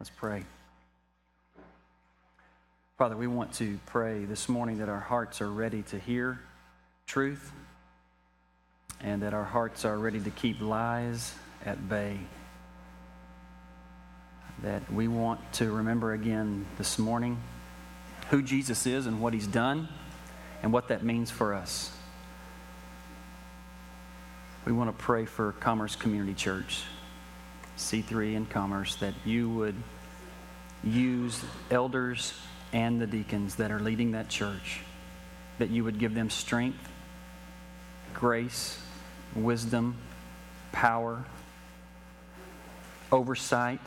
Let's pray. Father, we want to pray this morning that our hearts are ready to hear truth and that our hearts are ready to keep lies at bay. That we want to remember again this morning who Jesus is and what he's done and what that means for us. We want to pray for Commerce Community Church, C3 and Commerce, that you would use elders and the deacons that are leading that church, that you would give them strength, grace, wisdom, power, oversight,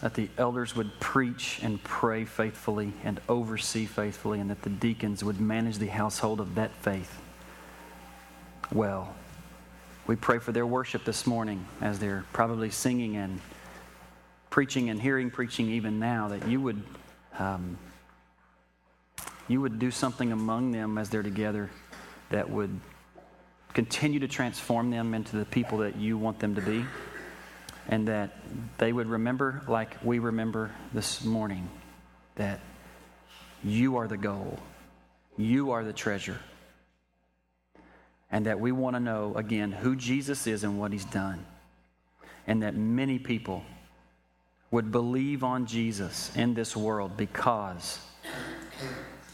that the elders would preach and pray faithfully and oversee faithfully, and that the deacons would manage the household of that faith well. We pray for their worship this morning as they're probably singing and preaching and hearing preaching even now, that you would, um, you would do something among them as they're together that would continue to transform them into the people that you want them to be, and that they would remember, like we remember this morning, that you are the goal, you are the treasure, and that we want to know again who Jesus is and what he's done, and that many people would believe on Jesus in this world because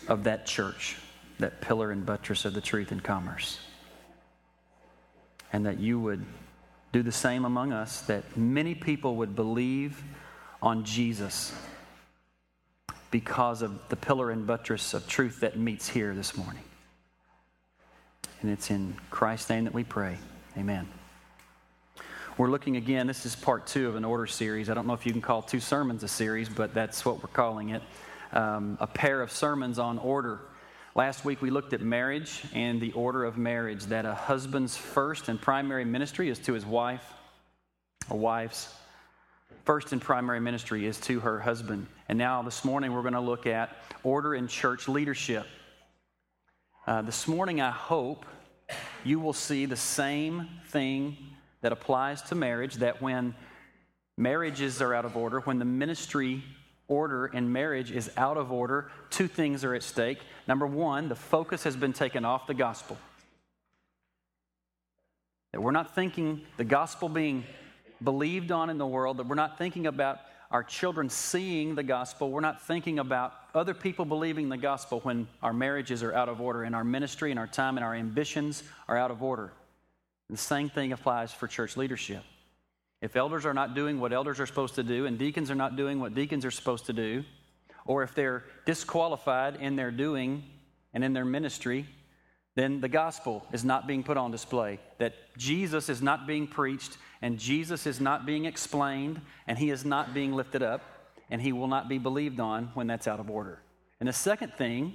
of that church, that pillar and buttress of the truth and commerce and that you would do the same among us, that many people would believe on Jesus because of the pillar and buttress of truth that meets here this morning. And it's in Christ's name that we pray. Amen. We're looking again, this is part two of an order series. I don't know if you can call two sermons a series, but that's what we're calling it. Um, a pair of sermons on order. Last week we looked at marriage and the order of marriage that a husband's first and primary ministry is to his wife, a wife's first and primary ministry is to her husband. And now this morning we're going to look at order in church leadership. Uh, this morning I hope you will see the same thing that applies to marriage that when marriages are out of order, when the ministry order in marriage is out of order, two things are at stake. Number one, the focus has been taken off the gospel. That we're not thinking the gospel being believed on in the world, that we're not thinking about our children seeing the gospel. We're not thinking about other people believing the gospel when our marriages are out of order and our ministry and our time and our ambitions are out of order. And the same thing applies for church leadership. If elders are not doing what elders are supposed to do, and deacons are not doing what deacons are supposed to do, or if they're disqualified in their doing and in their ministry, then the gospel is not being put on display. That Jesus is not being preached, and Jesus is not being explained, and he is not being lifted up, and he will not be believed on when that's out of order. And the second thing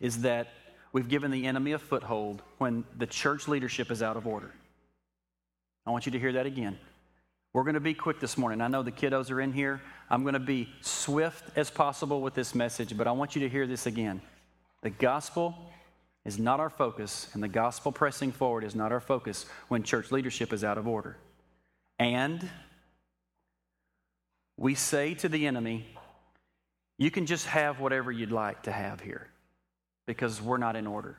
is that we've given the enemy a foothold when the church leadership is out of order. I want you to hear that again. We're going to be quick this morning. I know the kiddos are in here. I'm going to be swift as possible with this message, but I want you to hear this again. The gospel is not our focus, and the gospel pressing forward is not our focus when church leadership is out of order. And we say to the enemy, you can just have whatever you'd like to have here because we're not in order.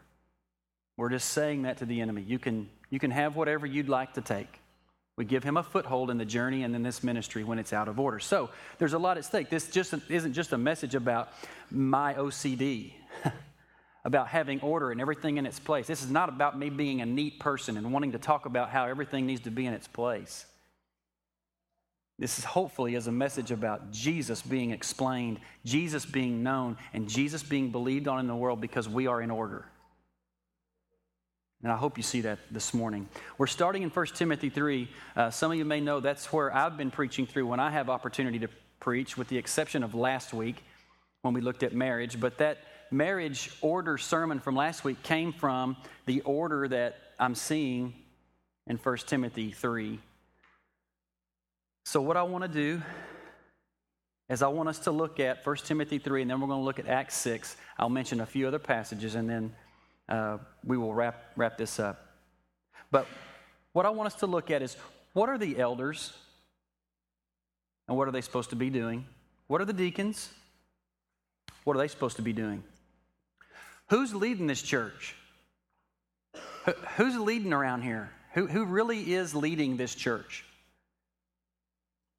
We're just saying that to the enemy. You can, you can have whatever you'd like to take. We give him a foothold in the journey and in this ministry when it's out of order. So there's a lot at stake. This just isn't just a message about my OCD, about having order and everything in its place. This is not about me being a neat person and wanting to talk about how everything needs to be in its place. This is hopefully as a message about Jesus being explained, Jesus being known, and Jesus being believed on in the world because we are in order. And I hope you see that this morning. We're starting in 1 Timothy 3. Uh, some of you may know that's where I've been preaching through when I have opportunity to preach, with the exception of last week when we looked at marriage. But that marriage order sermon from last week came from the order that I'm seeing in 1 Timothy 3. So, what I want to do is I want us to look at 1 Timothy 3, and then we're going to look at Acts 6. I'll mention a few other passages, and then uh, we will wrap, wrap this up. But what I want us to look at is what are the elders And what are they supposed to be doing? What are the deacons? What are they supposed to be doing? Who's leading this church? Who's leading around here? Who, who really is leading this church?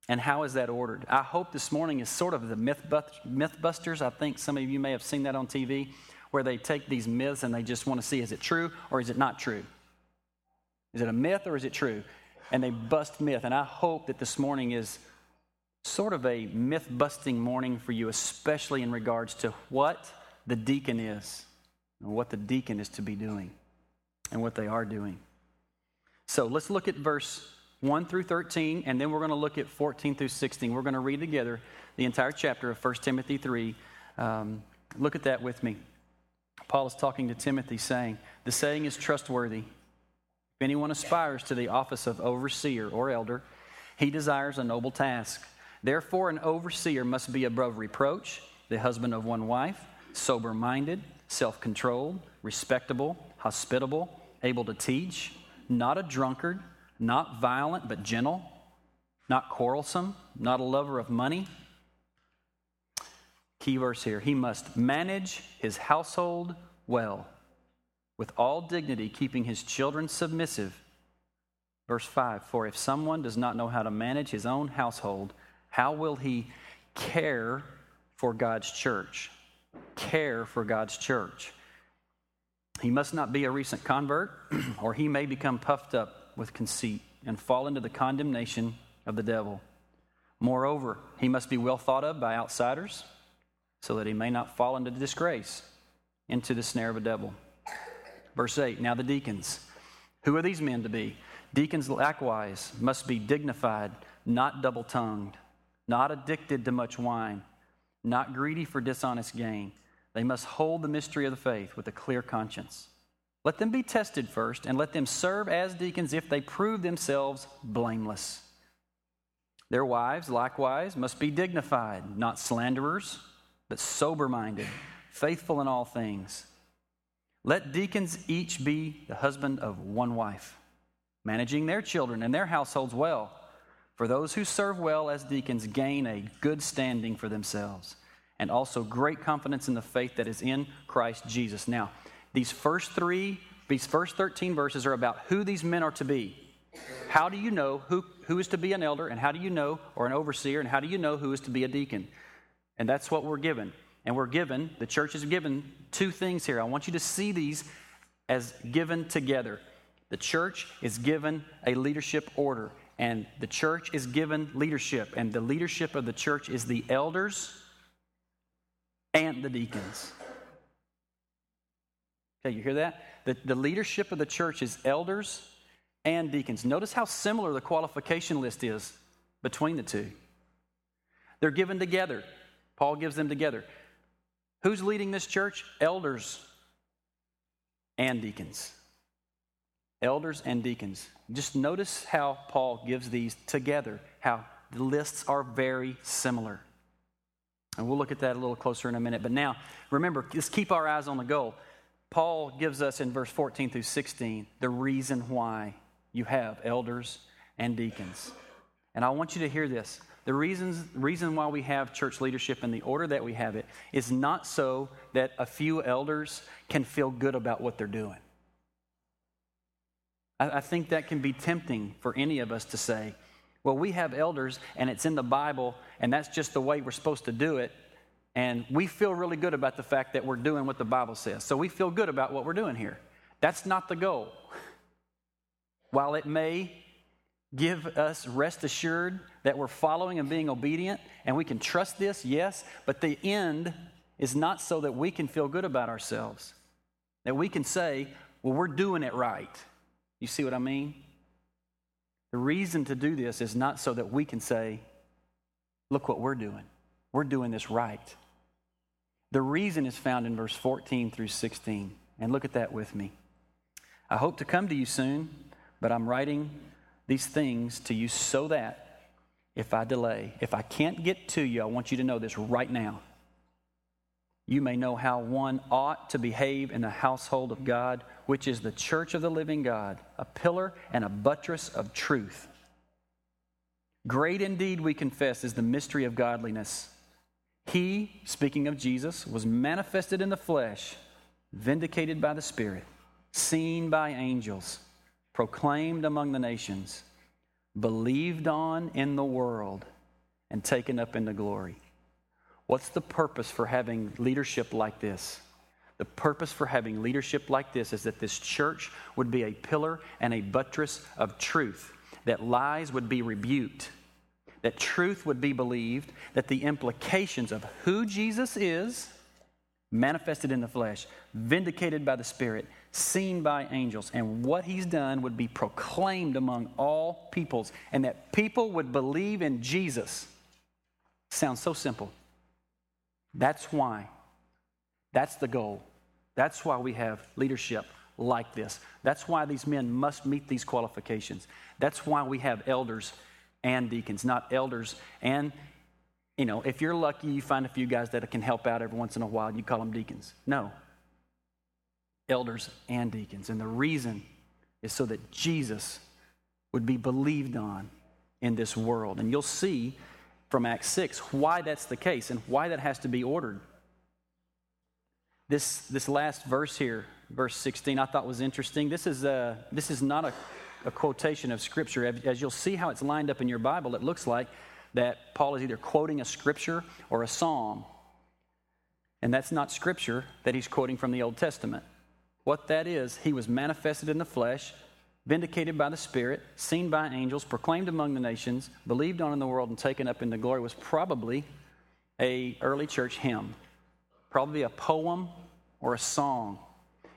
And how is that ordered? I hope this morning is sort of the myth Mythbusters. I think some of you may have seen that on TV, where they take these myths and they just want to see is it true or is it not true? Is it a myth or is it true? And they bust myth. And I hope that this morning is sort of a myth busting morning for you, especially in regards to what the deacon is and what the deacon is to be doing and what they are doing. So let's look at verse 1 through 13, and then we're going to look at 14 through 16. We're going to read together the entire chapter of 1 Timothy 3. Um, look at that with me. Paul is talking to Timothy, saying, The saying is trustworthy. If anyone aspires to the office of overseer or elder, he desires a noble task. Therefore, an overseer must be above reproach, the husband of one wife, sober minded, self controlled, respectable, hospitable, able to teach, not a drunkard not violent but gentle, not quarrelsome, not a lover of money. Key verse here He must manage his household well, with all dignity, keeping his children submissive. Verse 5 For if someone does not know how to manage his own household, how will he care for God's church? Care for God's church. He must not be a recent convert, or he may become puffed up with conceit and fall into the condemnation of the devil. Moreover, he must be well thought of by outsiders so that he may not fall into disgrace, into the snare of a devil. Verse 8 Now the deacons. Who are these men to be? Deacons likewise must be dignified, not double tongued, not addicted to much wine, not greedy for dishonest gain. They must hold the mystery of the faith with a clear conscience. Let them be tested first, and let them serve as deacons if they prove themselves blameless. Their wives, likewise, must be dignified, not slanderers, but sober minded, faithful in all things. Let deacons each be the husband of one wife, managing their children and their households well. For those who serve well as deacons gain a good standing for themselves, and also great confidence in the faith that is in Christ Jesus. Now, these first three, these first 13 verses are about who these men are to be. How do you know who, who is to be an elder, and how do you know, or an overseer, and how do you know who is to be a deacon? And that's what we're given. And we're given, the church is given two things here. I want you to see these as given together. The church is given a leadership order, and the church is given leadership, and the leadership of the church is the elders and the deacons. Okay, you hear that? The, the leadership of the church is elders and deacons. Notice how similar the qualification list is between the two. They're given together. Paul gives them together. Who's leading this church? Elders and deacons. Elders and deacons. Just notice how Paul gives these together, how the lists are very similar. And we'll look at that a little closer in a minute. But now, remember, just keep our eyes on the goal. Paul gives us in verse 14 through 16 the reason why you have elders and deacons. And I want you to hear this. The reasons, reason why we have church leadership in the order that we have it is not so that a few elders can feel good about what they're doing. I, I think that can be tempting for any of us to say, well, we have elders and it's in the Bible and that's just the way we're supposed to do it. And we feel really good about the fact that we're doing what the Bible says. So we feel good about what we're doing here. That's not the goal. While it may give us rest assured that we're following and being obedient and we can trust this, yes, but the end is not so that we can feel good about ourselves. That we can say, well, we're doing it right. You see what I mean? The reason to do this is not so that we can say, look what we're doing. We're doing this right. The reason is found in verse 14 through 16. And look at that with me. I hope to come to you soon, but I'm writing these things to you so that if I delay, if I can't get to you, I want you to know this right now. You may know how one ought to behave in the household of God, which is the church of the living God, a pillar and a buttress of truth. Great indeed, we confess, is the mystery of godliness. He, speaking of Jesus, was manifested in the flesh, vindicated by the Spirit, seen by angels, proclaimed among the nations, believed on in the world, and taken up into glory. What's the purpose for having leadership like this? The purpose for having leadership like this is that this church would be a pillar and a buttress of truth, that lies would be rebuked, that truth would be believed, that the implications of who Jesus is, manifested in the flesh, vindicated by the Spirit, seen by angels, and what he's done would be proclaimed among all peoples, and that people would believe in Jesus. Sounds so simple. That's why. That's the goal. That's why we have leadership like this. That's why these men must meet these qualifications. That's why we have elders and deacons, not elders and, you know, if you're lucky, you find a few guys that can help out every once in a while, and you call them deacons. No. Elders and deacons. And the reason is so that Jesus would be believed on in this world. And you'll see from Acts 6 why that's the case and why that has to be ordered. This, this last verse here, verse 16, I thought was interesting. This is, a, uh, this is not a, a quotation of Scripture. As you'll see how it's lined up in your Bible, it looks like that Paul is either quoting a Scripture or a psalm. And that's not Scripture that he's quoting from the Old Testament. What that is, he was manifested in the flesh, vindicated by the Spirit, seen by angels, proclaimed among the nations, believed on in the world, and taken up into glory was probably a early church hymn, probably a poem or a song.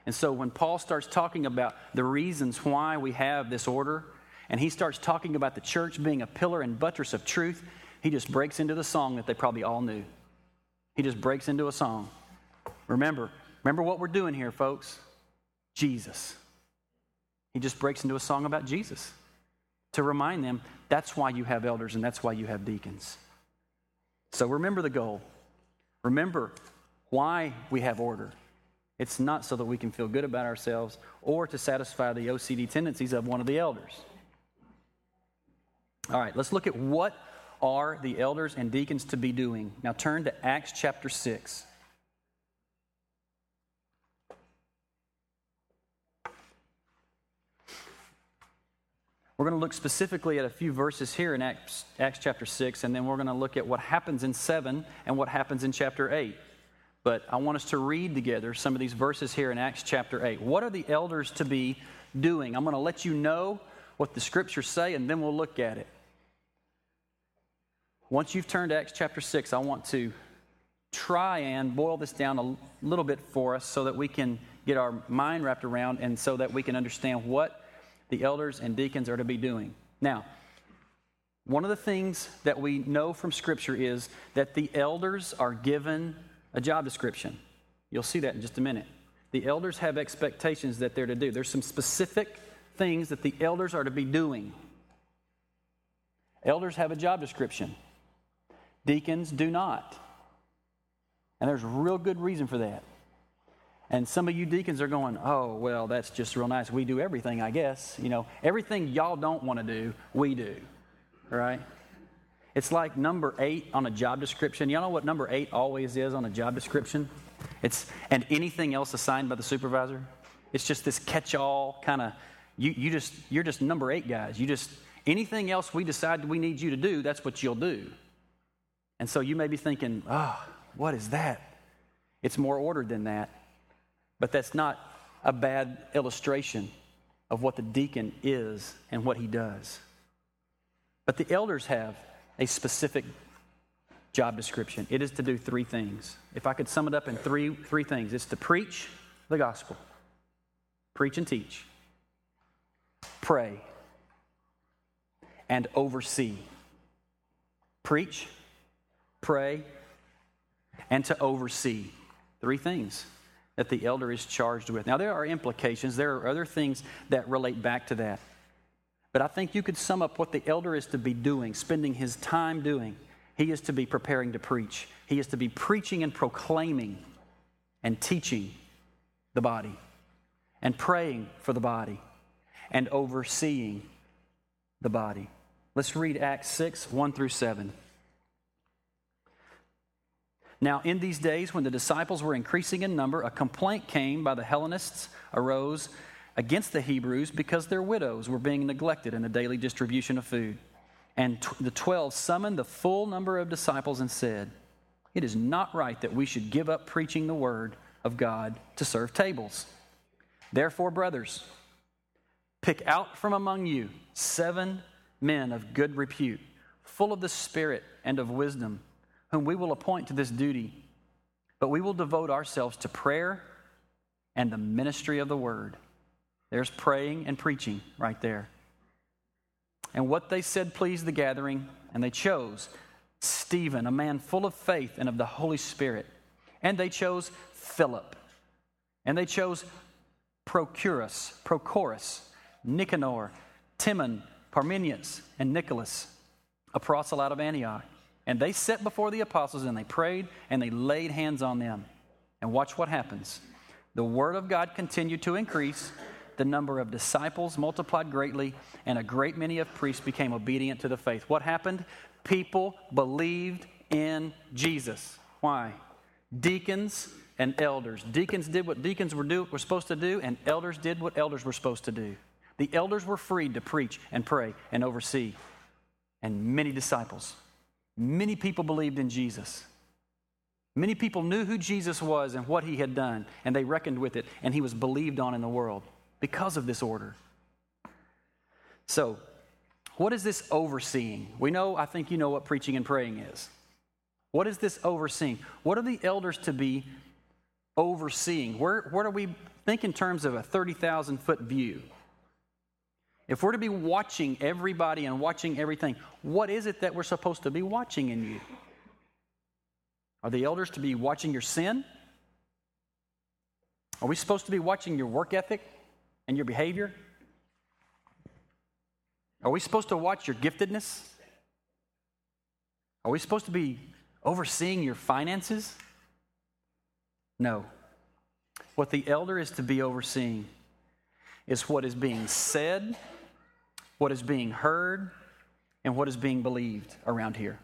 And so when Paul starts talking about the reasons why we have this order, and he starts talking about the church being a pillar and buttress of truth, he just breaks into the song that they probably all knew. He just breaks into a song. Remember, remember what we're doing here, folks? Jesus. He just breaks into a song about Jesus to remind them that's why you have elders and that's why you have deacons. So remember the goal. Remember why we have order. It's not so that we can feel good about ourselves or to satisfy the OCD tendencies of one of the elders. All right, let's look at what are the elders and deacons to be doing. Now turn to Acts chapter 6. We're going to look specifically at a few verses here in Acts, Acts chapter 6, and then we're going to look at what happens in 7 and what happens in chapter 8. But I want us to read together some of these verses here in Acts chapter 8. What are the elders to be doing? I'm going to let you know what the scriptures say, and then we'll look at it. Once you've turned to Acts chapter 6, I want to try and boil this down a little bit for us so that we can get our mind wrapped around and so that we can understand what the elders and deacons are to be doing. Now, one of the things that we know from Scripture is that the elders are given a job description. You'll see that in just a minute. The elders have expectations that they're to do. There's some specific things that the elders are to be doing. Elders have a job description, deacons do not. And there's real good reason for that. And some of you deacons are going, oh, well, that's just real nice. We do everything, I guess. You know, everything y'all don't want to do, we do. Right? It's like number eight on a job description. Y'all know what number eight always is on a job description? It's, and anything else assigned by the supervisor? It's just this catch all kind of, you, you just, you're just number eight guys. You just, anything else we decide we need you to do, that's what you'll do. And so you may be thinking, oh, what is that? It's more ordered than that. But that's not a bad illustration of what the deacon is and what he does. But the elders have a specific job description. It is to do three things. If I could sum it up in three, three things, it's to preach the gospel, preach and teach, pray, and oversee. Preach, pray, and to oversee. Three things that the elder is charged with. Now, there are implications, there are other things that relate back to that. But I think you could sum up what the elder is to be doing, spending his time doing. He is to be preparing to preach, he is to be preaching and proclaiming and teaching the body, and praying for the body, and overseeing the body. Let's read Acts 6 1 through 7. Now, in these days, when the disciples were increasing in number, a complaint came by the Hellenists, arose against the Hebrews because their widows were being neglected in the daily distribution of food. And t- the twelve summoned the full number of disciples and said, It is not right that we should give up preaching the word of God to serve tables. Therefore, brothers, pick out from among you seven men of good repute, full of the Spirit and of wisdom, whom we will appoint to this duty. But we will devote ourselves to prayer and the ministry of the word. There's praying and preaching right there. And what they said pleased the gathering, and they chose Stephen, a man full of faith and of the Holy Spirit. And they chose Philip. And they chose Procurus, Prochorus, Nicanor, Timon, Parmenius, and Nicholas, a proselyte of Antioch. And they set before the apostles and they prayed and they laid hands on them. And watch what happens. The word of God continued to increase the number of disciples multiplied greatly, and a great many of priests became obedient to the faith. What happened? People believed in Jesus. Why? Deacons and elders. Deacons did what deacons were, do, were supposed to do, and elders did what elders were supposed to do. The elders were freed to preach and pray and oversee. And many disciples, many people believed in Jesus. Many people knew who Jesus was and what he had done, and they reckoned with it, and he was believed on in the world because of this order. So, what is this overseeing? We know, I think you know what preaching and praying is. What is this overseeing? What are the elders to be overseeing? Where, where do we think in terms of a 30,000 foot view? If we're to be watching everybody and watching everything, what is it that we're supposed to be watching in you? Are the elders to be watching your sin? Are we supposed to be watching your work ethic? and your behavior? Are we supposed to watch your giftedness? Are we supposed to be overseeing your finances? No. What the elder is to be overseeing is what is being said, what is being heard, and what is being believed around here.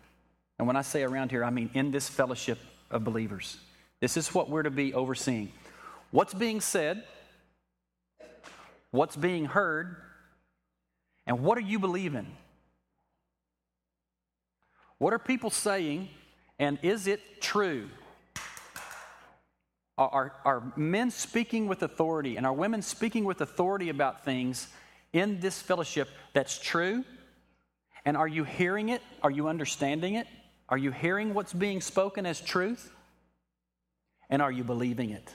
And when I say around here, I mean in this fellowship of believers. This is what we're to be overseeing. What's being said, what's being heard, and what are you believing? What are people saying, and is it true? Are, are, men speaking with authority and are women speaking with authority about things in this fellowship that's true? And are you hearing it? Are you understanding it? Are you hearing what's being spoken as truth? And are you believing it?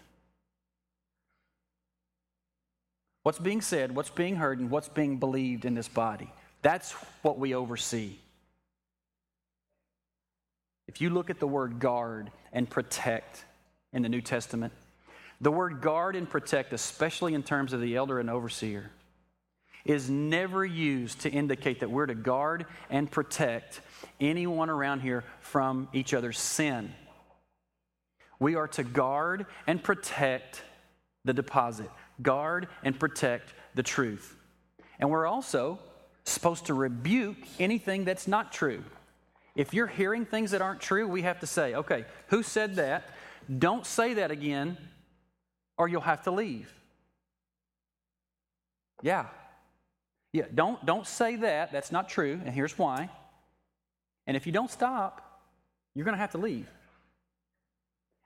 What's being said, what's being heard, and what's being believed in this body. That's what we oversee. If you look at the word guard and protect in the New Testament, the word guard and protect, especially in terms of the elder and overseer, is never used to indicate that we're to guard and protect anyone around here from each other's sin. We are to guard and protect the deposit, guard and protect the truth. And we're also supposed to rebuke anything that's not true. If you're hearing things that aren't true, we have to say, okay, who said that? Don't say that again, or you'll have to leave. Yeah. Yeah, don't, don't say that. That's not true, and here's why. And if you don't stop, you're going to have to leave.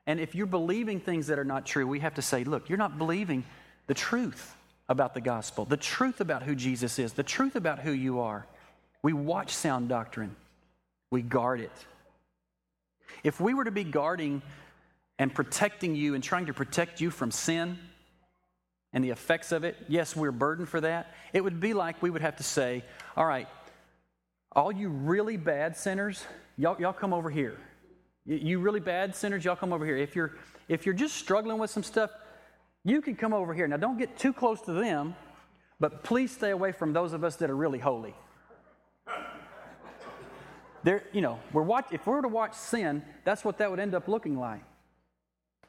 And if you're believing things that are not true, we have to say, look, you're not believing the truth about the gospel, the truth about who Jesus is, the truth about who you are. We watch sound doctrine, we guard it. If we were to be guarding and protecting you and trying to protect you from sin and the effects of it, yes, we're burdened for that. It would be like we would have to say, all right, all you really bad sinners, y'all, y'all come over here. You really bad sinners, y'all come over here. If you're if you're just struggling with some stuff, you can come over here. Now, don't get too close to them, but please stay away from those of us that are really holy. There, you know, we're watch, if we were to watch sin, that's what that would end up looking like.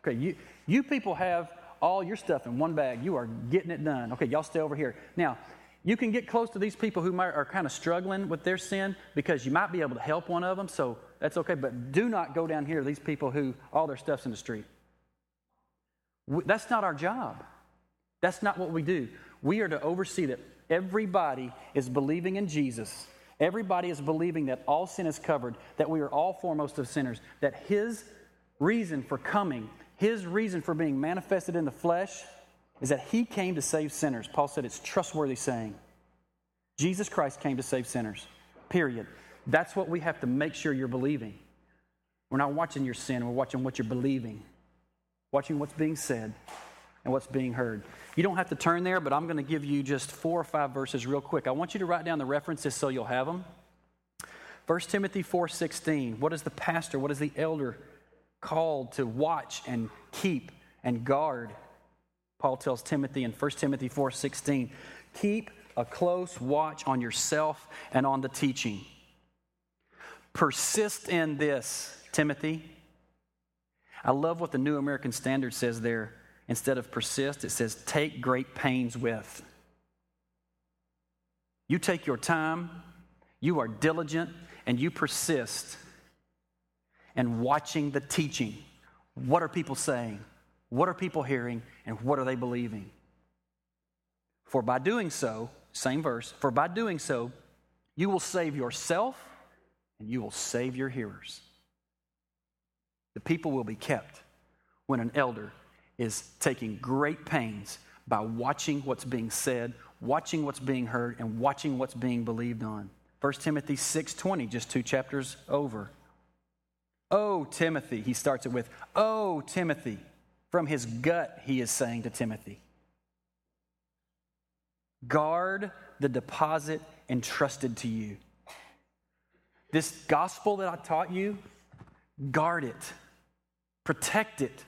Okay, you, you people have all your stuff in one bag. You are getting it done. Okay, y'all stay over here. Now, You can get close to these people who might, are kind of struggling with their sin because you might be able to help one of them, so that's okay. But do not go down here these people who all their stuff's in the street. That's not our job. That's not what we do. We are to oversee that everybody is believing in Jesus. Everybody is believing that all sin is covered, that we are all foremost of sinners, that His reason for coming, His reason for being manifested in the flesh, is that He came to save sinners. Paul said it's trustworthy saying. Jesus Christ came to save sinners, period. That's what we have to make sure you're believing. We're not watching your sin, we're watching what you're believing, watching what's being said and what's being heard. You don't have to turn there, but I'm going to give you just four or five verses real quick. I want you to write down the references so you'll have them. 1 Timothy 4:16. What is the pastor, what is the elder called to watch and keep and guard? Paul tells Timothy in 1 Timothy 4:16, keep a close watch on yourself and on the teaching. Persist in this, Timothy. I love what the New American Standard says there. Instead of persist, it says take great pains with. You take your time, you are diligent, and you persist in watching the teaching. What are people saying? What are people hearing? And what are they believing? For by doing so, same verse, for by doing so, you will save yourself and you will save your hearers. The people will be kept when an elder is taking great pains by watching what's being said, watching what's being heard, and watching what's being believed on. 1 Timothy 6:20, just two chapters over. Oh, Timothy, he starts it with, Oh, Timothy. From his gut, he is saying to Timothy, Guard the deposit entrusted to you. This gospel that I taught you, guard it, protect it,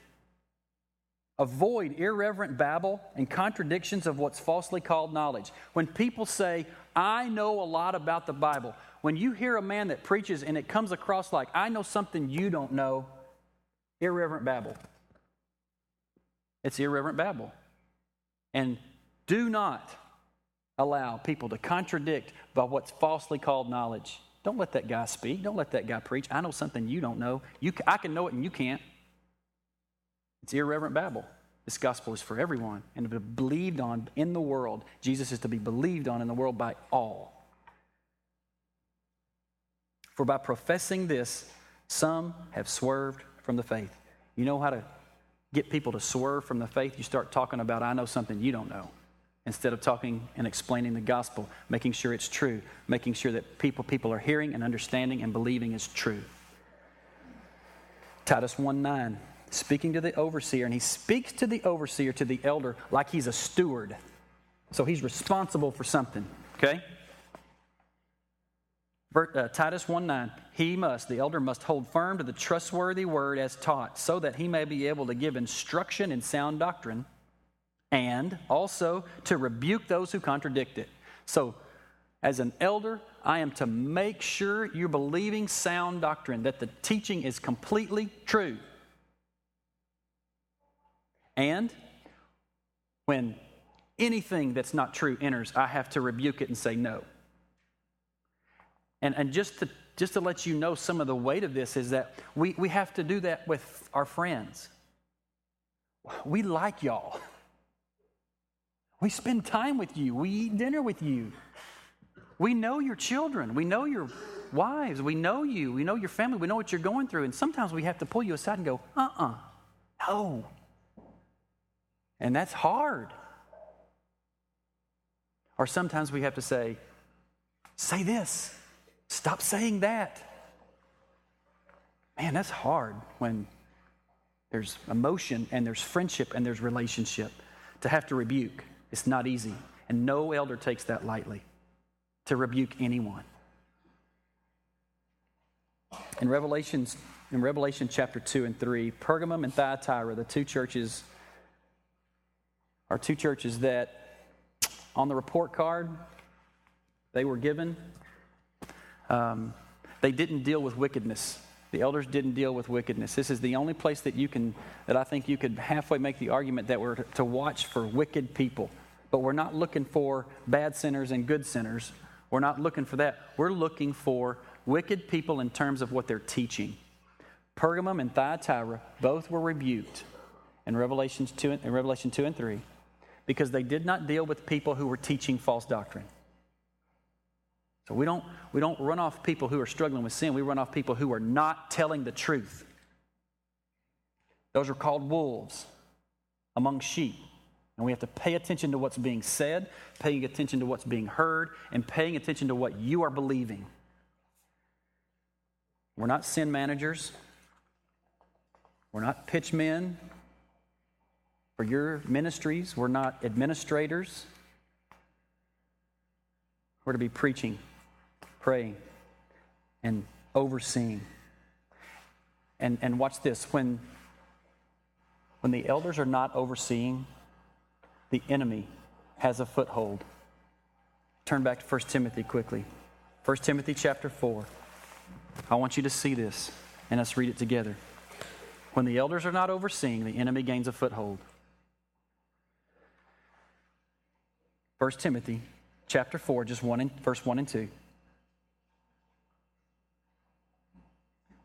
Avoid irreverent babble and contradictions of what's falsely called knowledge. When people say, I know a lot about the Bible, when you hear a man that preaches and it comes across like, I know something you don't know, irreverent babble. It's irreverent babble. And do not allow people to contradict by what's falsely called knowledge. Don't let that guy speak. Don't let that guy preach. I know something you don't know. You, I can know it and you can't. It's irreverent babble. This gospel is for everyone and to be believed on in the world. Jesus is to be believed on in the world by all. For by professing this, some have swerved from the faith. You know how to get people to swerve from the faith? You start talking about, I know something you don't know. Instead of talking and explaining the gospel, making sure it's true, making sure that people, people are hearing and understanding and believing is true. Titus 1 9 speaking to the overseer, and he speaks to the overseer, to the elder, like he's a steward. So he's responsible for something, okay? Uh, Titus 1 9, he must, the elder must hold firm to the trustworthy word as taught, so that he may be able to give instruction in sound doctrine and also to rebuke those who contradict it. So, as an elder, I am to make sure you're believing sound doctrine, that the teaching is completely true. And when anything that's not true enters, I have to rebuke it and say no. And, and just, to, just to let you know some of the weight of this is that we, we have to do that with our friends. We like y'all. We spend time with you. We eat dinner with you. We know your children. We know your wives. We know you. We know your family. We know what you're going through. And sometimes we have to pull you aside and go, uh uh-uh. uh no. And that's hard. Or sometimes we have to say, say this, stop saying that. Man, that's hard when there's emotion and there's friendship and there's relationship. To have to rebuke, it's not easy. And no elder takes that lightly to rebuke anyone. In Revelations, in Revelation chapter 2 and 3, Pergamum and Thyatira, the two churches are two churches that, on the report card they were given, um, they didn't deal with wickedness. The elders didn't deal with wickedness. This is the only place that you can, that I think you could halfway make the argument that we're to watch for wicked people But we're not looking for bad sinners and good sinners. We're not looking for that. We're looking for wicked people in terms of what they're teaching. Pergamum and Thyatira both were rebuked in Revelations 2, in Revelation 2 and 3 because they did not deal with people who were teaching false doctrine. So we don't, we don't run off people who are struggling with sin, we run off people who are not telling the truth. Those are called wolves among sheep. And we have to pay attention to what's being said, paying attention to what's being heard, and paying attention to what you are believing. We're not sin managers. We're not pitchmen for your ministries. We're not administrators. We're to be preaching, praying, and overseeing. And, and watch this when, when the elders are not overseeing, the enemy has a foothold. Turn back to 1 Timothy quickly. 1 Timothy chapter 4. I want you to see this, and let's read it together. When the elders are not overseeing, the enemy gains a foothold. 1 Timothy chapter 4, just one and, verse 1 and 2.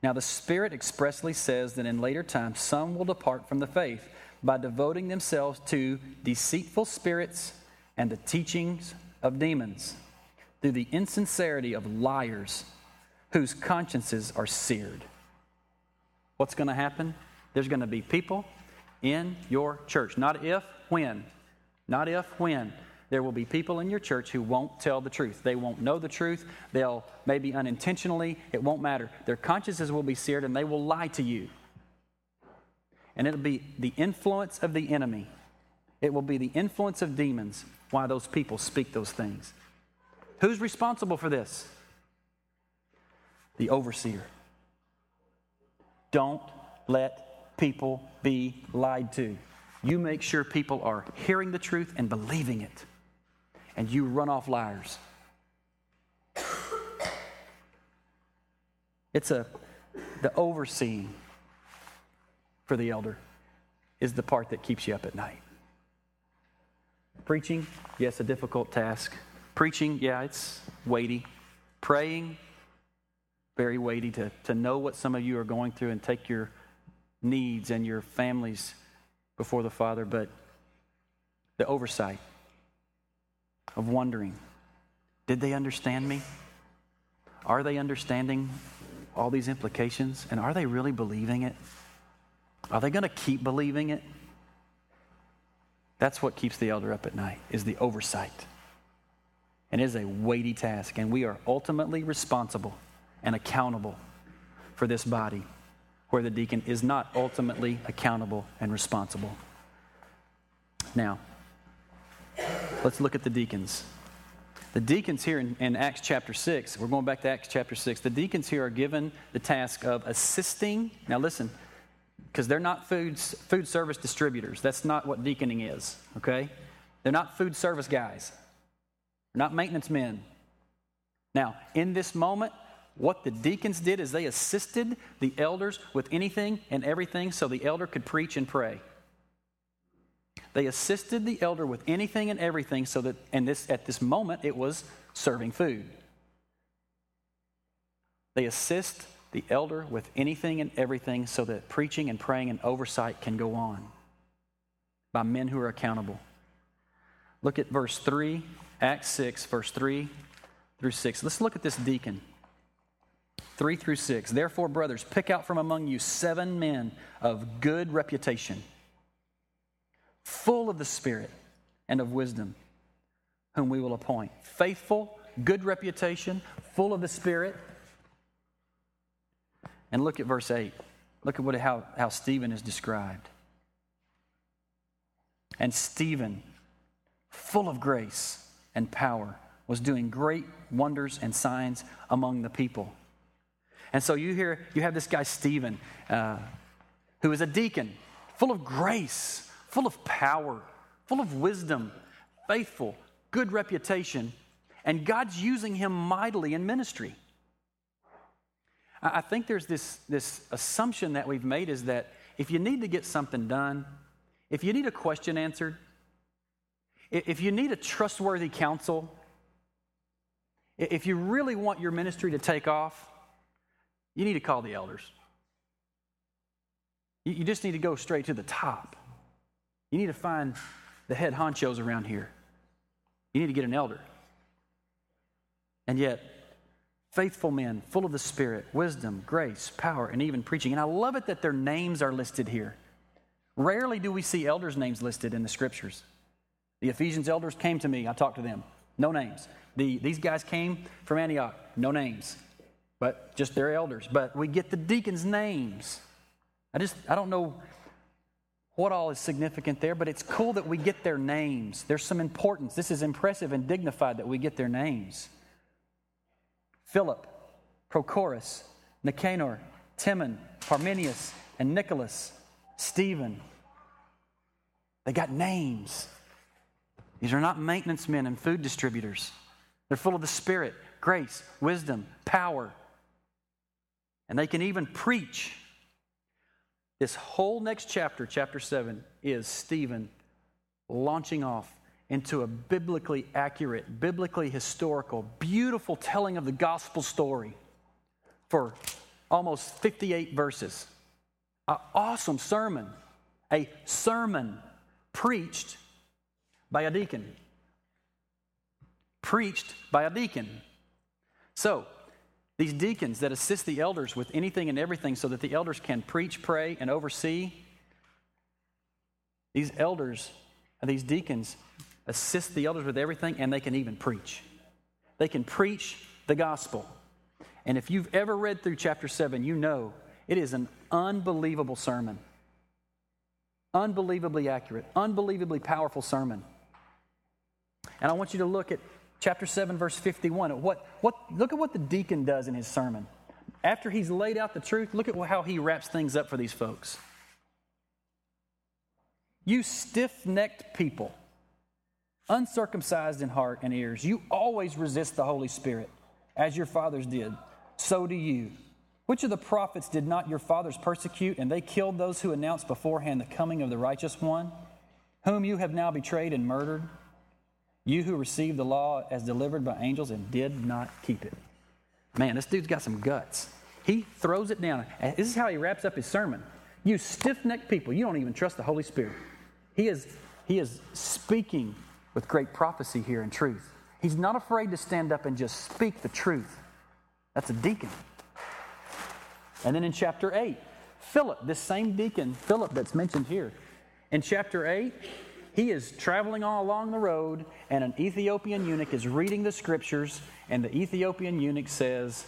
Now, the Spirit expressly says that in later times some will depart from the faith by devoting themselves to deceitful spirits and the teachings of demons, through the insincerity of liars whose consciences are seared. What's going to happen? There's going to be people in your church. Not if, when. Not if, when. There will be people in your church who won't tell the truth. They won't know the truth. They'll maybe unintentionally, it won't matter. Their consciences will be seared and they will lie to you and it'll be the influence of the enemy. It will be the influence of demons why those people speak those things. Who's responsible for this? The overseer. Don't let people be lied to. You make sure people are hearing the truth and believing it, and you run off liars. It's a the overseeing for the elder is the part that keeps you up at night. Preaching, yes, a difficult task. Preaching, yeah, it's weighty. Praying, very weighty to, to know what some of you are going through and take your needs and your families before the Father, but the oversight of wondering did they understand me? Are they understanding all these implications? And are they really believing it? Are they going to keep believing it? That's what keeps the elder up at night, is the oversight. And it is a weighty task, and we are ultimately responsible and accountable for this body, where the deacon is not ultimately accountable and responsible. Now, let's look at the deacons. The deacons here in, in, Acts chapter 6, we're going back to Acts chapter 6. The deacons here are given the task of assisting. Now, listen, because they're not food, food service distributors. That's not what deaconing is, okay? They're not food service guys, they're not maintenance men. Now, in this moment, what the deacons did is they assisted the elders with anything and everything so the elder could preach and pray. They assisted the elder with anything and everything so that, and this, at this moment, it was serving food. They assist the elder with anything and everything so that preaching and praying and oversight can go on by men who are accountable. Look at verse 3, Acts 6, verse 3 through 6. Let's look at this deacon. 3 through 6. Therefore, brothers, pick out from among you seven men of good reputation, full of the Spirit and of wisdom, whom we will appoint. Faithful, good reputation, full of the Spirit and look at verse 8. Look at what, how, how Stephen is described. And Stephen, full of grace and power, was doing great wonders and signs among the people. And so you hear, you have this guy, Stephen, uh, who is a deacon, full of grace, full of power, full of wisdom, faithful, good reputation, and God's using him mightily in ministry. I think there's this, this assumption that we've made is that if you need to get something done, if you need a question answered, If you need a trustworthy counsel, if you really want your ministry to take off, you need to call the elders. You just need to go straight to the top. You need to find the head honchos around here. You need to get an elder. And yet, faithful men, full of the Spirit, wisdom, grace, power, and even preaching. And I love it that their names are listed here. Rarely do we see elders' names listed in the scriptures. The Ephesians elders came to me, I talked to them, no names. The, these guys came from Antioch, no names, but just their elders. But we get the deacons' names. I just, I don't know what all is significant there, but it's cool that we get their names. There's some importance. This is impressive and dignified that we get their names. Philip, Prochorus, Nicanor, Timon, Parmenius, and Nicholas, Stephen. They got names. These are not maintenance men and food distributors. They're full of the Spirit, grace, wisdom, power. And they can even preach. This whole next chapter, chapter 7, is Stephen launching off into a biblically accurate, biblically historical, beautiful telling of the gospel story for almost 58 verses. An awesome sermon, a sermon preached by a deacon. Preached by a deacon. So, these deacons that assist the elders with anything and everything so that the elders can preach, pray, and oversee, these elders, these deacons, assist the elders with everything, and they can even preach. They can preach the gospel. And if you've ever read through chapter 7, you know it is an unbelievable sermon. Unbelievably accurate, unbelievably powerful sermon. And I want you to look at chapter 7, verse 51. What, what, look at what the deacon does in his sermon. After he's laid out the truth, look at how he wraps things up for these folks. You stiff necked people, uncircumcised in heart and ears, you always resist the Holy Spirit, as your fathers did. So do you. Which of the prophets did not your fathers persecute, and they killed those who announced beforehand the coming of the righteous one, whom you have now betrayed and murdered? You who received the law as delivered by angels and did not keep it. Man, this dude's got some guts. He throws it down. This is how he wraps up his sermon. You stiff necked people, you don't even trust the Holy Spirit. He is, he is speaking with great prophecy here and truth. He's not afraid to stand up and just speak the truth. That's a deacon. And then in chapter 8, Philip, this same deacon, Philip, that's mentioned here, in chapter 8, he is traveling all along the road, and an Ethiopian eunuch is reading the scriptures, and the Ethiopian eunuch says,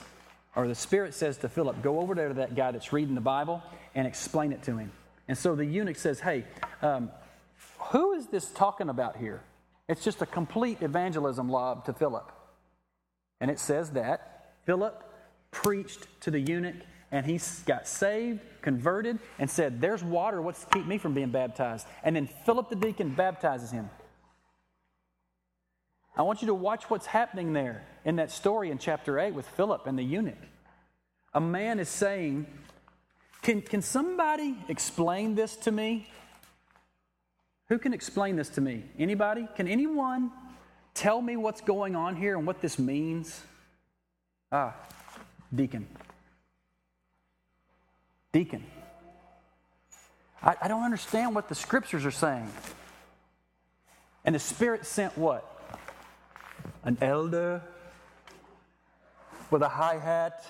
or the Spirit says to Philip, Go over there to that guy that's reading the Bible and explain it to him. And so the eunuch says, Hey, um, who is this talking about here? It's just a complete evangelism lob to Philip. And it says that Philip preached to the eunuch and he got saved, converted, and said, There's water. What's to keep me from being baptized? And then Philip the deacon baptizes him. I want you to watch what's happening there in that story in chapter 8 with Philip and the eunuch. A man is saying, Can, can somebody explain this to me? Who can explain this to me? Anybody? Can anyone tell me what's going on here and what this means? Ah, deacon deacon. I, I don't understand what the scriptures are saying. And the Spirit sent what? An elder with a high hat?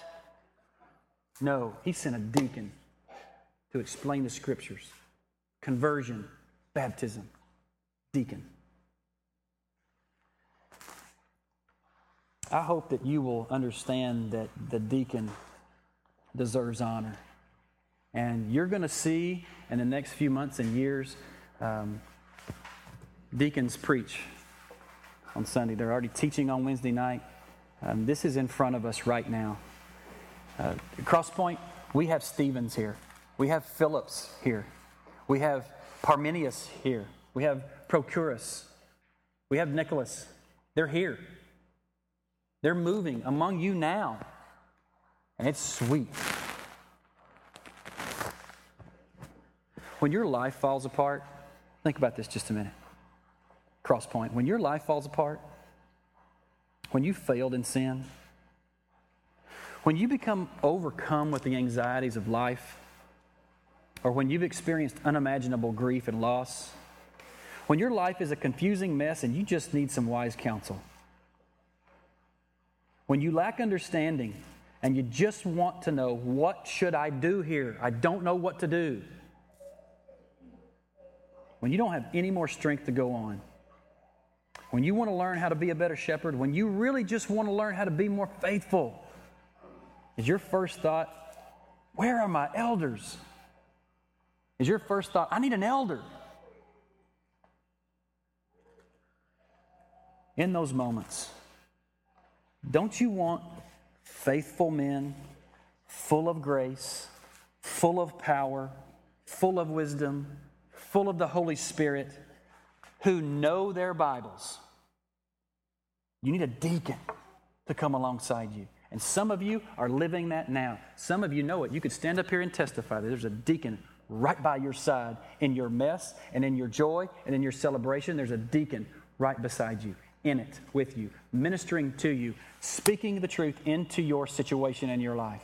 No, he sent a deacon to explain the scriptures. Conversion, baptism, deacon. I hope that you will understand that the deacon deserves honor. And you're going to see in the next few months and years um, deacons preach on Sunday. They're already teaching on Wednesday night. Um, this is in front of us right now. Uh, Crosspoint, we have Stevens here. We have Phillips here. We have Parmenius here. We have Prochorus. We have Nicholas. They're here. They're moving among you now. And it's sweet. When your life falls apart, think about this just a minute. Crosspoint, when your life falls apart, when you failed in sin, when you become overcome with the anxieties of life, or when you've experienced unimaginable grief and loss, when your life is a confusing mess and you just need some wise counsel, when you lack understanding and you just want to know, what should I do here? I don't know what to do. When you don't have any more strength to go on, when you want to learn how to be a better shepherd, when you really just want to learn how to be more faithful, is your first thought, where are my elders? Is your first thought, I need an elder? In those moments, don't you want faithful men, full of grace, full of power, full of wisdom, full of the Holy Spirit, who know their Bibles? You need a deacon to come alongside you. And some of you are living that now. Some of you know it. You could stand up here and testify that there's a deacon right by your side in your mess and in your joy and in your celebration. There's a deacon right beside you, in it with you, ministering to you, speaking the truth into your situation and your life.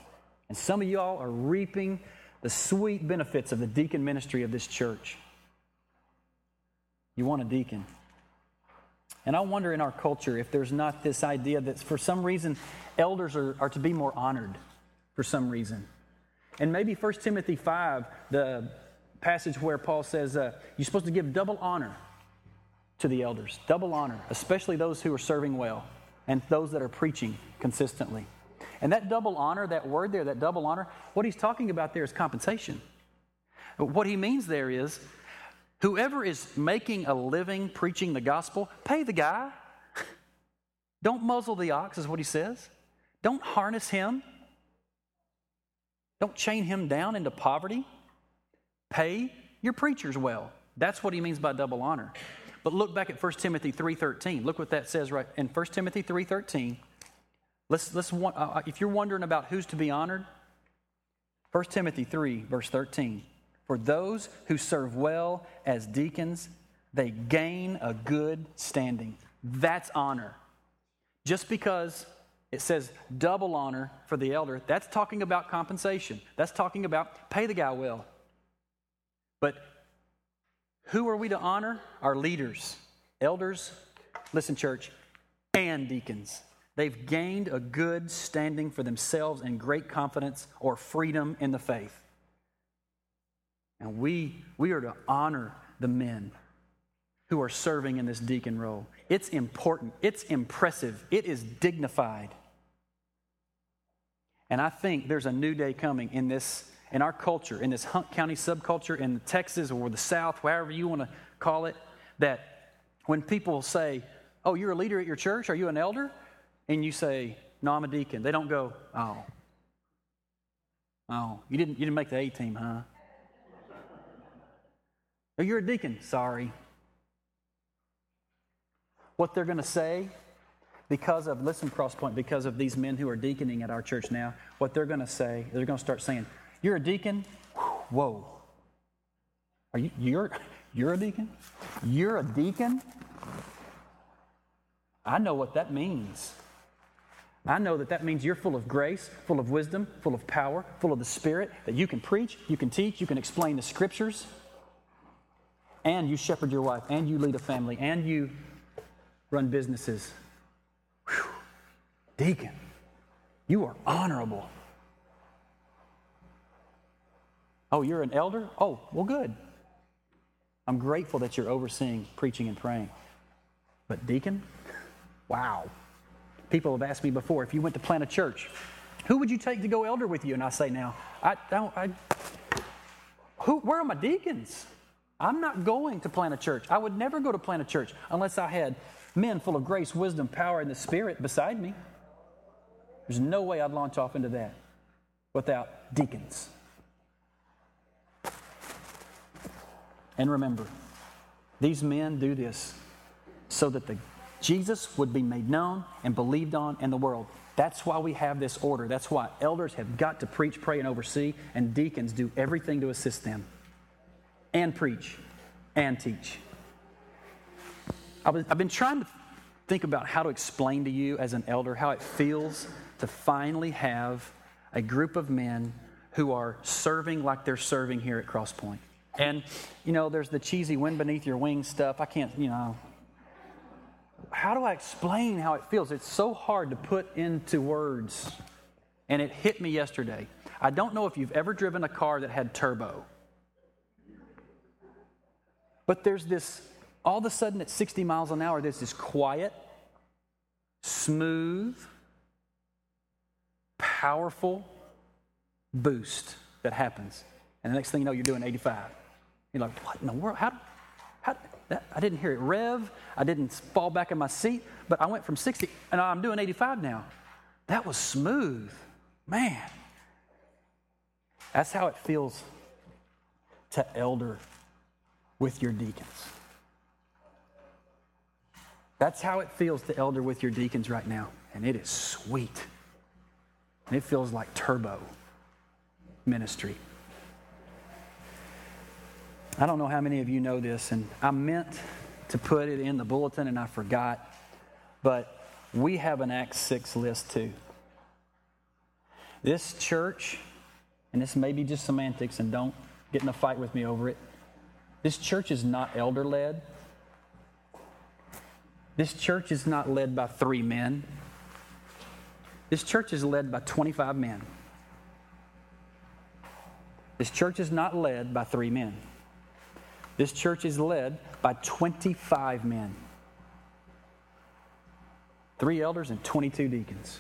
And some of y'all are reaping the sweet benefits of the deacon ministry of this church. You want a deacon. And I wonder in our culture if there's not this idea that for some reason elders are, are to be more honored for some reason. And maybe 1 Timothy 5, the passage where Paul says uh, you're supposed to give double honor to the elders, double honor, especially those who are serving well and those that are preaching consistently. And that double honor, that word there, that double honor, what he's talking about there is compensation. What he means there is Whoever is making a living preaching the gospel, pay the guy. Don't muzzle the ox, is what he says. Don't harness him. Don't chain him down into poverty. Pay your preachers well. That's what he means by double honor. But look back at 1 Timothy 3.13. Look what that says right in 1 Timothy 3.13. Let's, let's, uh, uh, if you're wondering about who's to be honored, 1 Timothy 3, verse 13. For those who serve well as deacons, they gain a good standing. That's honor. Just because it says double honor for the elder, that's talking about compensation. That's talking about pay the guy well. But who are we to honor? Our leaders, elders, listen, church, and deacons. They've gained a good standing for themselves and great confidence or freedom in the faith. And we, we are to honor the men who are serving in this deacon role. It's important, it's impressive, it is dignified. And I think there's a new day coming in this in our culture, in this Hunt County subculture, in Texas or the South, wherever you want to call it, that when people say, Oh, you're a leader at your church, are you an elder? And you say, No, I'm a deacon. They don't go, Oh. Oh, you didn't you didn't make the A team, huh? Oh, you're a deacon. Sorry. What they're going to say, because of, listen, Crosspoint, because of these men who are deaconing at our church now, what they're going to say, they're going to start saying, You're a deacon? Whoa. Are you, you're, you're a deacon? You're a deacon? I know what that means. I know that that means you're full of grace, full of wisdom, full of power, full of the Spirit, that you can preach, you can teach, you can explain the scriptures and you shepherd your wife, and you lead a family, and you run businesses. Whew. Deacon, you are honorable. Oh, you're an elder? Oh, well, good. I'm grateful that you're overseeing preaching and praying. But, deacon? Wow. People have asked me before if you went to plant a church, who would you take to go elder with you? And I say now, I don't, I, who, where are my deacons? I'm not going to plant a church. I would never go to plant a church unless I had men full of grace, wisdom, power, and the Spirit beside me. There's no way I'd launch off into that without deacons. And remember, these men do this so that the Jesus would be made known and believed on in the world. That's why we have this order. That's why elders have got to preach, pray, and oversee, and deacons do everything to assist them and preach and teach. I was, I've been trying to think about how to explain to you as an elder how it feels to finally have a group of men who are serving like they're serving here at Crosspoint. And, you know, there's the cheesy wind beneath your wings stuff. I can't, you know. How do I explain how it feels? It's so hard to put into words. And it hit me yesterday. I don't know if you've ever driven a car that had turbo. But there's this, all of a sudden at 60 miles an hour, there's this quiet, smooth, powerful boost that happens. And the next thing you know, you're doing 85. You're like, what in the world? How, how that, I didn't hear it rev. I didn't fall back in my seat, but I went from 60 and I'm doing 85 now. That was smooth. Man. That's how it feels to elder with your deacons. That's how it feels to elder with your deacons right now. And it is sweet. And it feels like turbo ministry. I don't know how many of you know this, and I meant to put it in the bulletin and I forgot, but we have an Acts 6 list too. This church, and this may be just semantics, and don't get in a fight with me over it. This church is not elder led. This church is not led by three men. This church is led by 25 men. This church is not led by three men. This church is led by 25 men three elders and 22 deacons.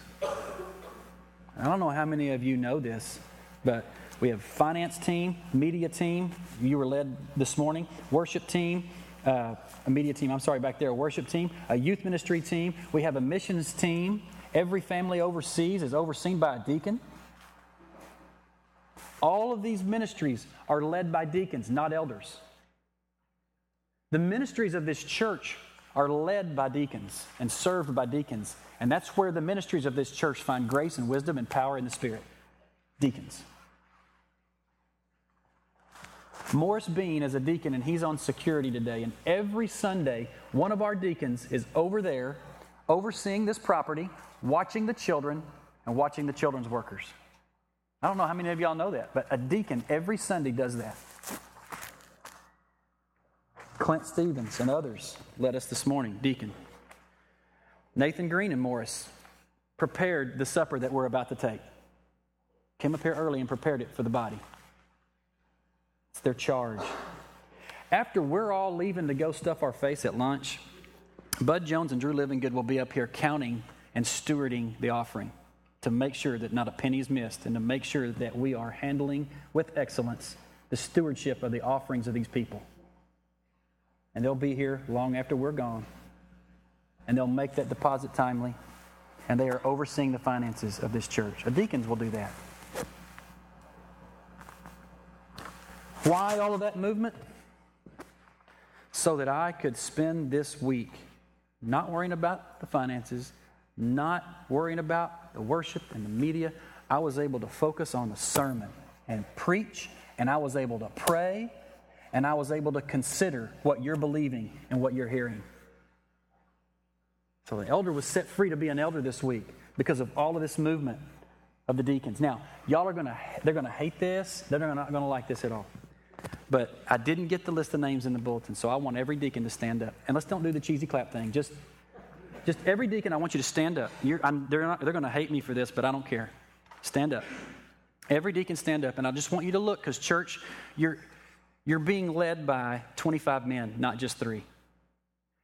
I don't know how many of you know this, but we have finance team, media team. You were led this morning. Worship team, uh, a media team. I'm sorry, back there, a worship team, a youth ministry team. We have a missions team. Every family overseas is overseen by a deacon. All of these ministries are led by deacons, not elders. The ministries of this church are led by deacons and served by deacons. And that's where the ministries of this church find grace and wisdom and power in the Spirit. Deacons. Morris Bean is a deacon and he's on security today. And every Sunday, one of our deacons is over there overseeing this property, watching the children, and watching the children's workers. I don't know how many of y'all know that, but a deacon every Sunday does that. Clint Stevens and others led us this morning, deacon. Nathan Green and Morris prepared the supper that we're about to take. Came up here early and prepared it for the body. It's their charge. After we're all leaving to go stuff our face at lunch, Bud Jones and Drew Livingood will be up here counting and stewarding the offering to make sure that not a penny is missed and to make sure that we are handling with excellence the stewardship of the offerings of these people. And they'll be here long after we're gone. And they'll make that deposit timely. And they are overseeing the finances of this church. A deacons will do that. Why all of that movement? So that I could spend this week not worrying about the finances, not worrying about the worship and the media. I was able to focus on the sermon and preach, and I was able to pray, and I was able to consider what you're believing and what you're hearing. So the elder was set free to be an elder this week because of all of this movement of the deacons. Now, y'all are to they're to hate this. They're not to like this at all. But I didn't get the list of names in the bulletin, so I want every deacon to stand up. And let's don't do the cheesy clap thing. Just just every deacon, I want you to stand up. they're not, they're going to hate me for this, but I don't care. Stand up. Every deacon stand up, and I just want you to look because church, you're you're being led by 25 men, not just three.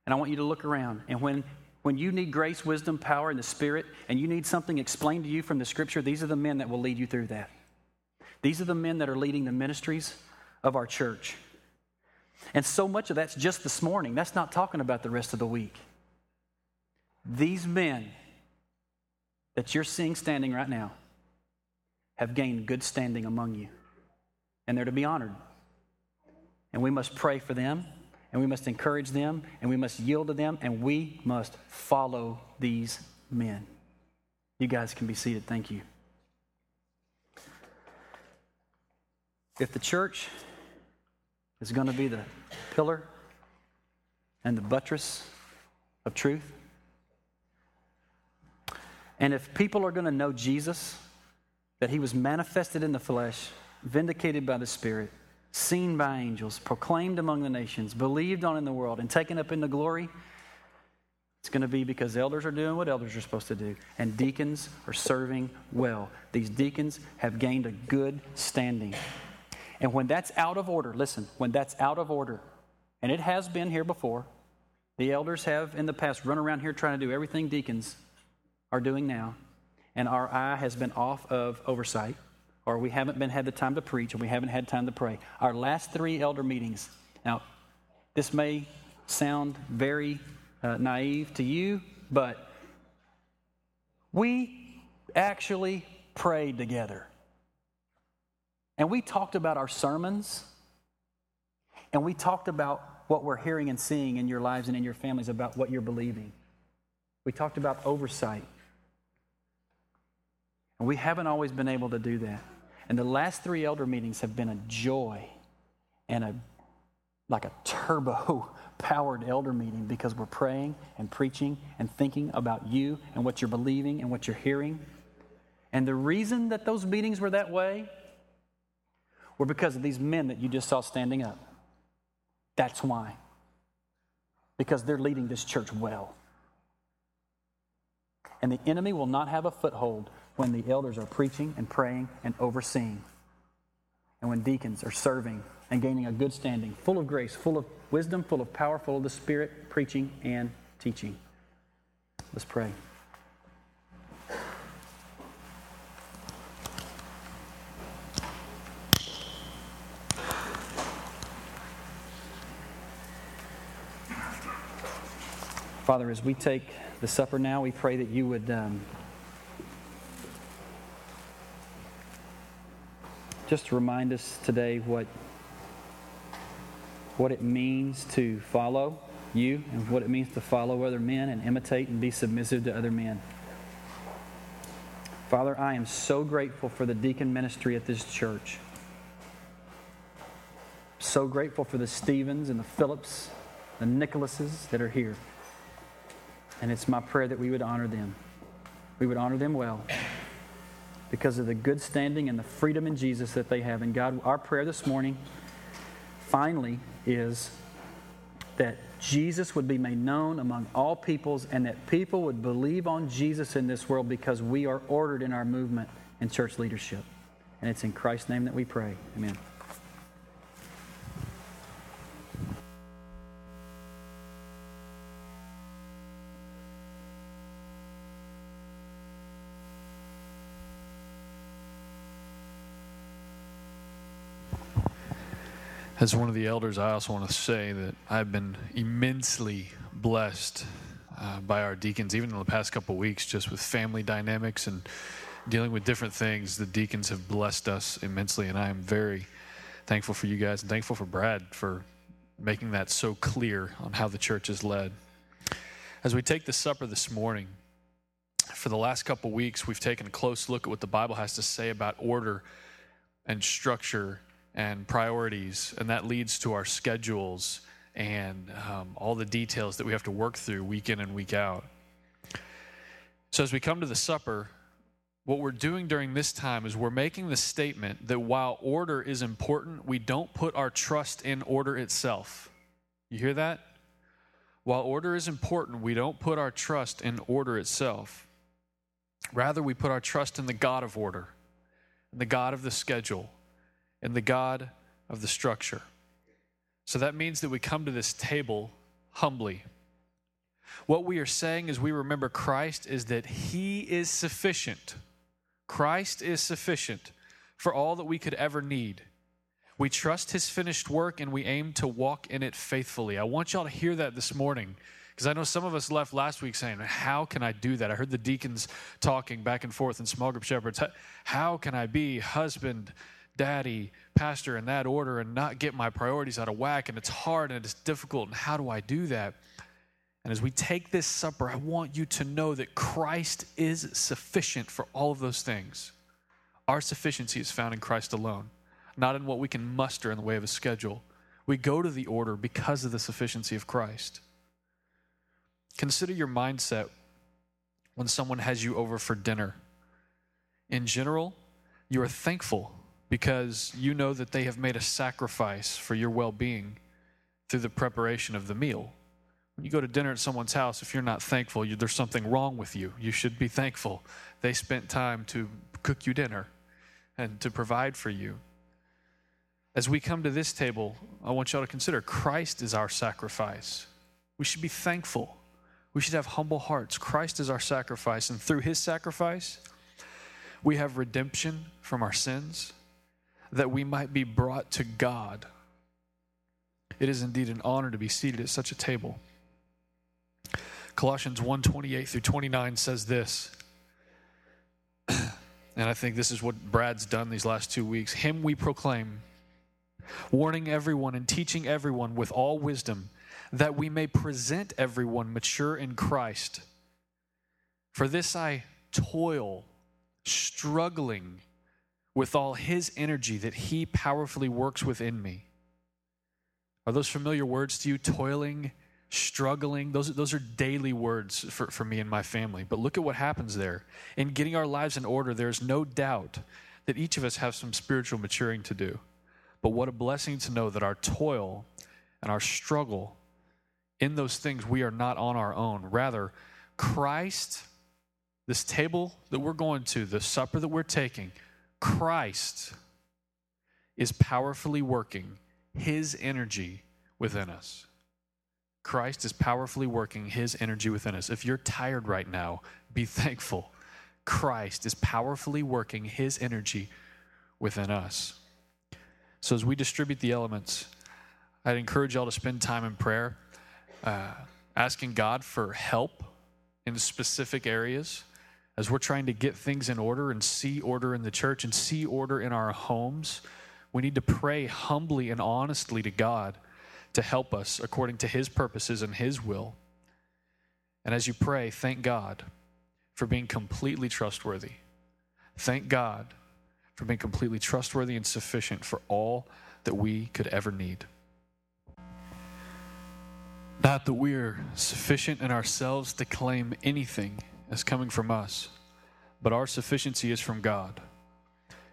And I want you to look around. And when when you need grace, wisdom, power, and the Spirit, and you need something explained to you from the Scripture, these are the men that will lead you through that. These are the men that are leading the ministries of our church. And so much of that's just this morning. That's not talking about the rest of the week. These men that you're seeing standing right now have gained good standing among you, and they're to be honored. And we must pray for them, and we must encourage them, and we must yield to them, and we must follow these men. You guys can be seated. Thank you. If the church is going to be the pillar and the buttress of truth. And if people are going to know Jesus, that he was manifested in the flesh, vindicated by the Spirit, seen by angels, proclaimed among the nations, believed on in the world, and taken up into glory, it's going to be because elders are doing what elders are supposed to do, and deacons are serving well. These deacons have gained a good standing. And when that's out of order, listen, when that's out of order, and it has been here before, the elders have in the past run around here trying to do everything deacons are doing now, and our eye has been off of oversight, or we haven't been had the time to preach, and we haven't had time to pray. Our last three elder meetings. Now, this may sound very uh, naive to you, but we actually prayed together. And we talked about our sermons, and we talked about what we're hearing and seeing in your lives and in your families about what you're believing. We talked about oversight. And we haven't always been able to do that. And the last three elder meetings have been a joy and a like a turbo powered elder meeting because we're praying and preaching and thinking about you and what you're believing and what you're hearing. And the reason that those meetings were that way were because of these men that you just saw standing up. That's why. Because they're leading this church well. And the enemy will not have a foothold when the elders are preaching and praying and overseeing. And when deacons are serving and gaining a good standing, full of grace, full of wisdom, full of power, full of the Spirit, preaching and teaching. Let's pray. Father, as we take the supper now, we pray that you would um, just remind us today what, what it means to follow you and what it means to follow other men and imitate and be submissive to other men. Father, I am so grateful for the deacon ministry at this church. So grateful for the Stevens and the Phillips, the Nicholases that are here. And it's my prayer that we would honor them. We would honor them well because of the good standing and the freedom in Jesus that they have. And God, our prayer this morning finally is that Jesus would be made known among all peoples and that people would believe on Jesus in this world because we are ordered in our movement and church leadership. And it's in Christ's name that we pray. Amen. As one of the elders, I also want to say that I've been immensely blessed uh, by our deacons, even in the past couple weeks, just with family dynamics and dealing with different things. The deacons have blessed us immensely, and I am very thankful for you guys and thankful for Brad for making that so clear on how the church is led. As we take the supper this morning, for the last couple weeks, we've taken a close look at what the Bible has to say about order and structure and priorities, and that leads to our schedules and um, all the details that we have to work through week in and week out. So, as we come to the supper, what we're doing during this time is we're making the statement that while order is important, we don't put our trust in order itself. You hear that? While order is important, we don't put our trust in order itself. Rather, we put our trust in the God of order, in the God of the schedule, and the God of the structure. So that means that we come to this table humbly. What we are saying as we remember Christ is that He is sufficient. Christ is sufficient for all that we could ever need. We trust His finished work and we aim to walk in it faithfully. I want y'all to hear that this morning because I know some of us left last week saying, How can I do that? I heard the deacons talking back and forth in small group shepherds. How can I be husband, daddy, pastor in that order and not get my priorities out of whack. And it's hard and it's difficult. And how do I do that? And as we take this supper, I want you to know that Christ is sufficient for all of those things. Our sufficiency is found in Christ alone, not in what we can muster in the way of a schedule. We go to the order because of the sufficiency of Christ. Consider your mindset when someone has you over for dinner. In general, you are thankful because you know that they have made a sacrifice for your well being through the preparation of the meal. When you go to dinner at someone's house, if you're not thankful, you, there's something wrong with you. You should be thankful. They spent time to cook you dinner and to provide for you. As we come to this table, I want y'all to consider Christ is our sacrifice. We should be thankful. We should have humble hearts. Christ is our sacrifice, and through his sacrifice, we have redemption from our sins that we might be brought to God. It is indeed an honor to be seated at such a table. Colossians 1:28 through 29 says this. and I think this is what Brad's done these last 2 weeks. Him we proclaim, warning everyone and teaching everyone with all wisdom, that we may present everyone mature in Christ. For this I toil, struggling with all his energy that he powerfully works within me. Are those familiar words to you? Toiling, struggling. Those, those are daily words for, for me and my family. But look at what happens there. In getting our lives in order, there's no doubt that each of us have some spiritual maturing to do. But what a blessing to know that our toil and our struggle in those things, we are not on our own. Rather, Christ, this table that we're going to, the supper that we're taking, Christ is powerfully working his energy within us. Christ is powerfully working his energy within us. If you're tired right now, be thankful. Christ is powerfully working his energy within us. So, as we distribute the elements, I'd encourage y'all to spend time in prayer, uh, asking God for help in specific areas as we're trying to get things in order and see order in the church and see order in our homes. We need to pray humbly and honestly to God to help us according to His purposes and His will. And as you pray, thank God for being completely trustworthy. Thank God for being completely trustworthy and sufficient for all that we could ever need. Not that we are sufficient in ourselves to claim anything as coming from us, but our sufficiency is from God,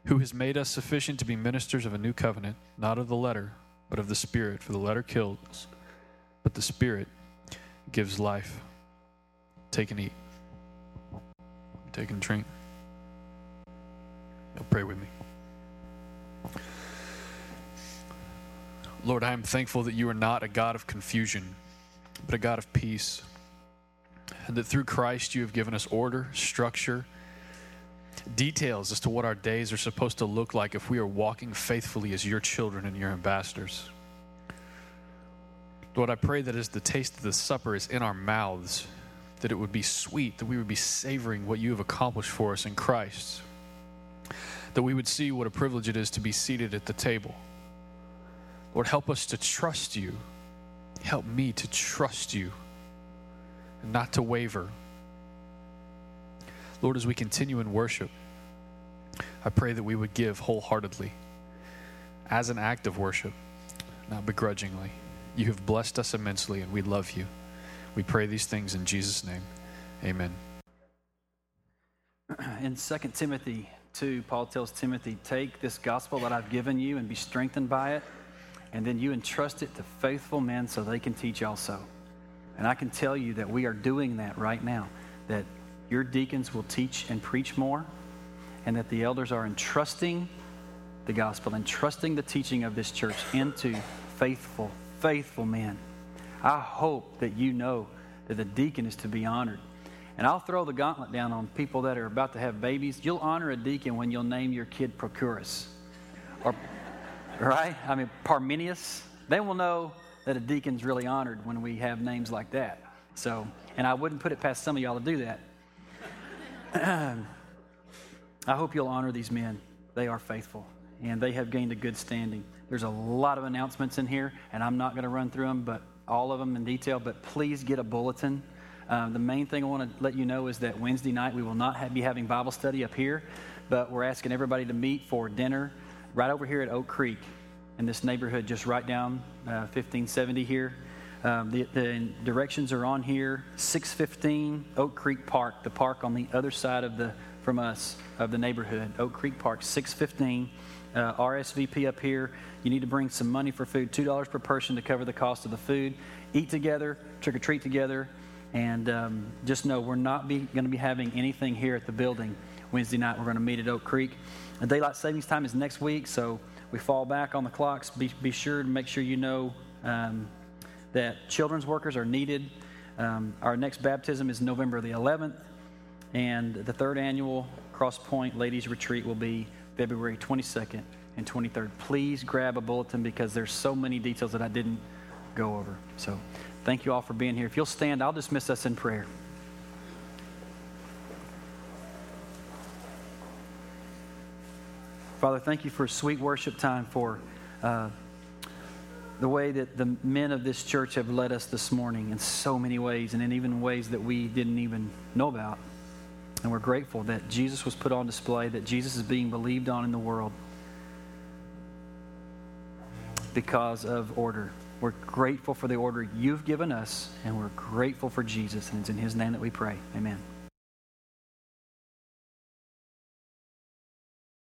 who has made us sufficient to be ministers of a new covenant, not of the letter, but of the Spirit. For the letter kills, but the Spirit gives life. Take and eat. Take and drink. You'll pray with me. Lord, I am thankful that you are not a God of confusion, but a God of peace. And that through Christ you have given us order, structure, details as to what our days are supposed to look like if we are walking faithfully as your children and your ambassadors. Lord, I pray that as the taste of the supper is in our mouths, that it would be sweet, that we would be savoring what you have accomplished for us in Christ that we would see what a privilege it is to be seated at the table. Lord, help us to trust you. Help me to trust you and not to waver. Lord, as we continue in worship, I pray that we would give wholeheartedly as an act of worship, not begrudgingly. You have blessed us immensely, and we love you. We pray these things in Jesus' name. Amen. In 2 Timothy 2, Paul tells Timothy, Take this gospel that I've given you and be strengthened by it, and then you entrust it to faithful men so they can teach also. And I can tell you that we are doing that right now, that your deacons will teach and preach more, and that the elders are entrusting the gospel, entrusting the teaching of this church into faithful, faithful men. I hope that you know that the deacon is to be honored and I'll throw the gauntlet down on people that are about to have babies. You'll honor a deacon when you'll name your kid Prochorus. Or, right? I mean, Parmenius. They will know that a deacon's really honored when we have names like that. So, and I wouldn't put it past some of y'all to do that. I hope you'll honor these men. They are faithful and they have gained a good standing. There's a lot of announcements in here, and I'm not going to run through them, but all of them in detail. But please get a bulletin um, the main thing I want to let you know is that Wednesday night we will not have, be having Bible study up here, but we're asking everybody to meet for dinner right over here at Oak Creek in this neighborhood, just right down uh, 1570 here. Um, the, the, directions are on here. 615 Oak Creek Park, the park on the other side of the from us of the neighborhood. Oak Creek Park, 615. Uh, RSVP up here. You need to bring some money for food, two dollars per person to cover the cost of the food. Eat together, trick or treat together, and um, just know we're not going to be having anything here at the building Wednesday night. We're going to meet at Oak Creek. Daylight savings time is next week, so we fall back on the clocks. Be, be sure to make sure you know um, that children's workers are needed. Um, our next baptism is November the 11th, and the third annual Cross Point Ladies Retreat will be February 22nd and 23rd. Please grab a bulletin because there's so many details that I didn't go over. So thank you all for being here. If you'll stand, I'll dismiss us in prayer. Father, thank you for sweet worship time, for uh, the way that the men of this church have led us this morning in so many ways, and in even ways that we didn't even know about. And we're grateful that Jesus was put on display, that Jesus is being believed on in the world because of order. We're grateful for the order you've given us, and we're grateful for Jesus. And it's in his name that we pray. Amen.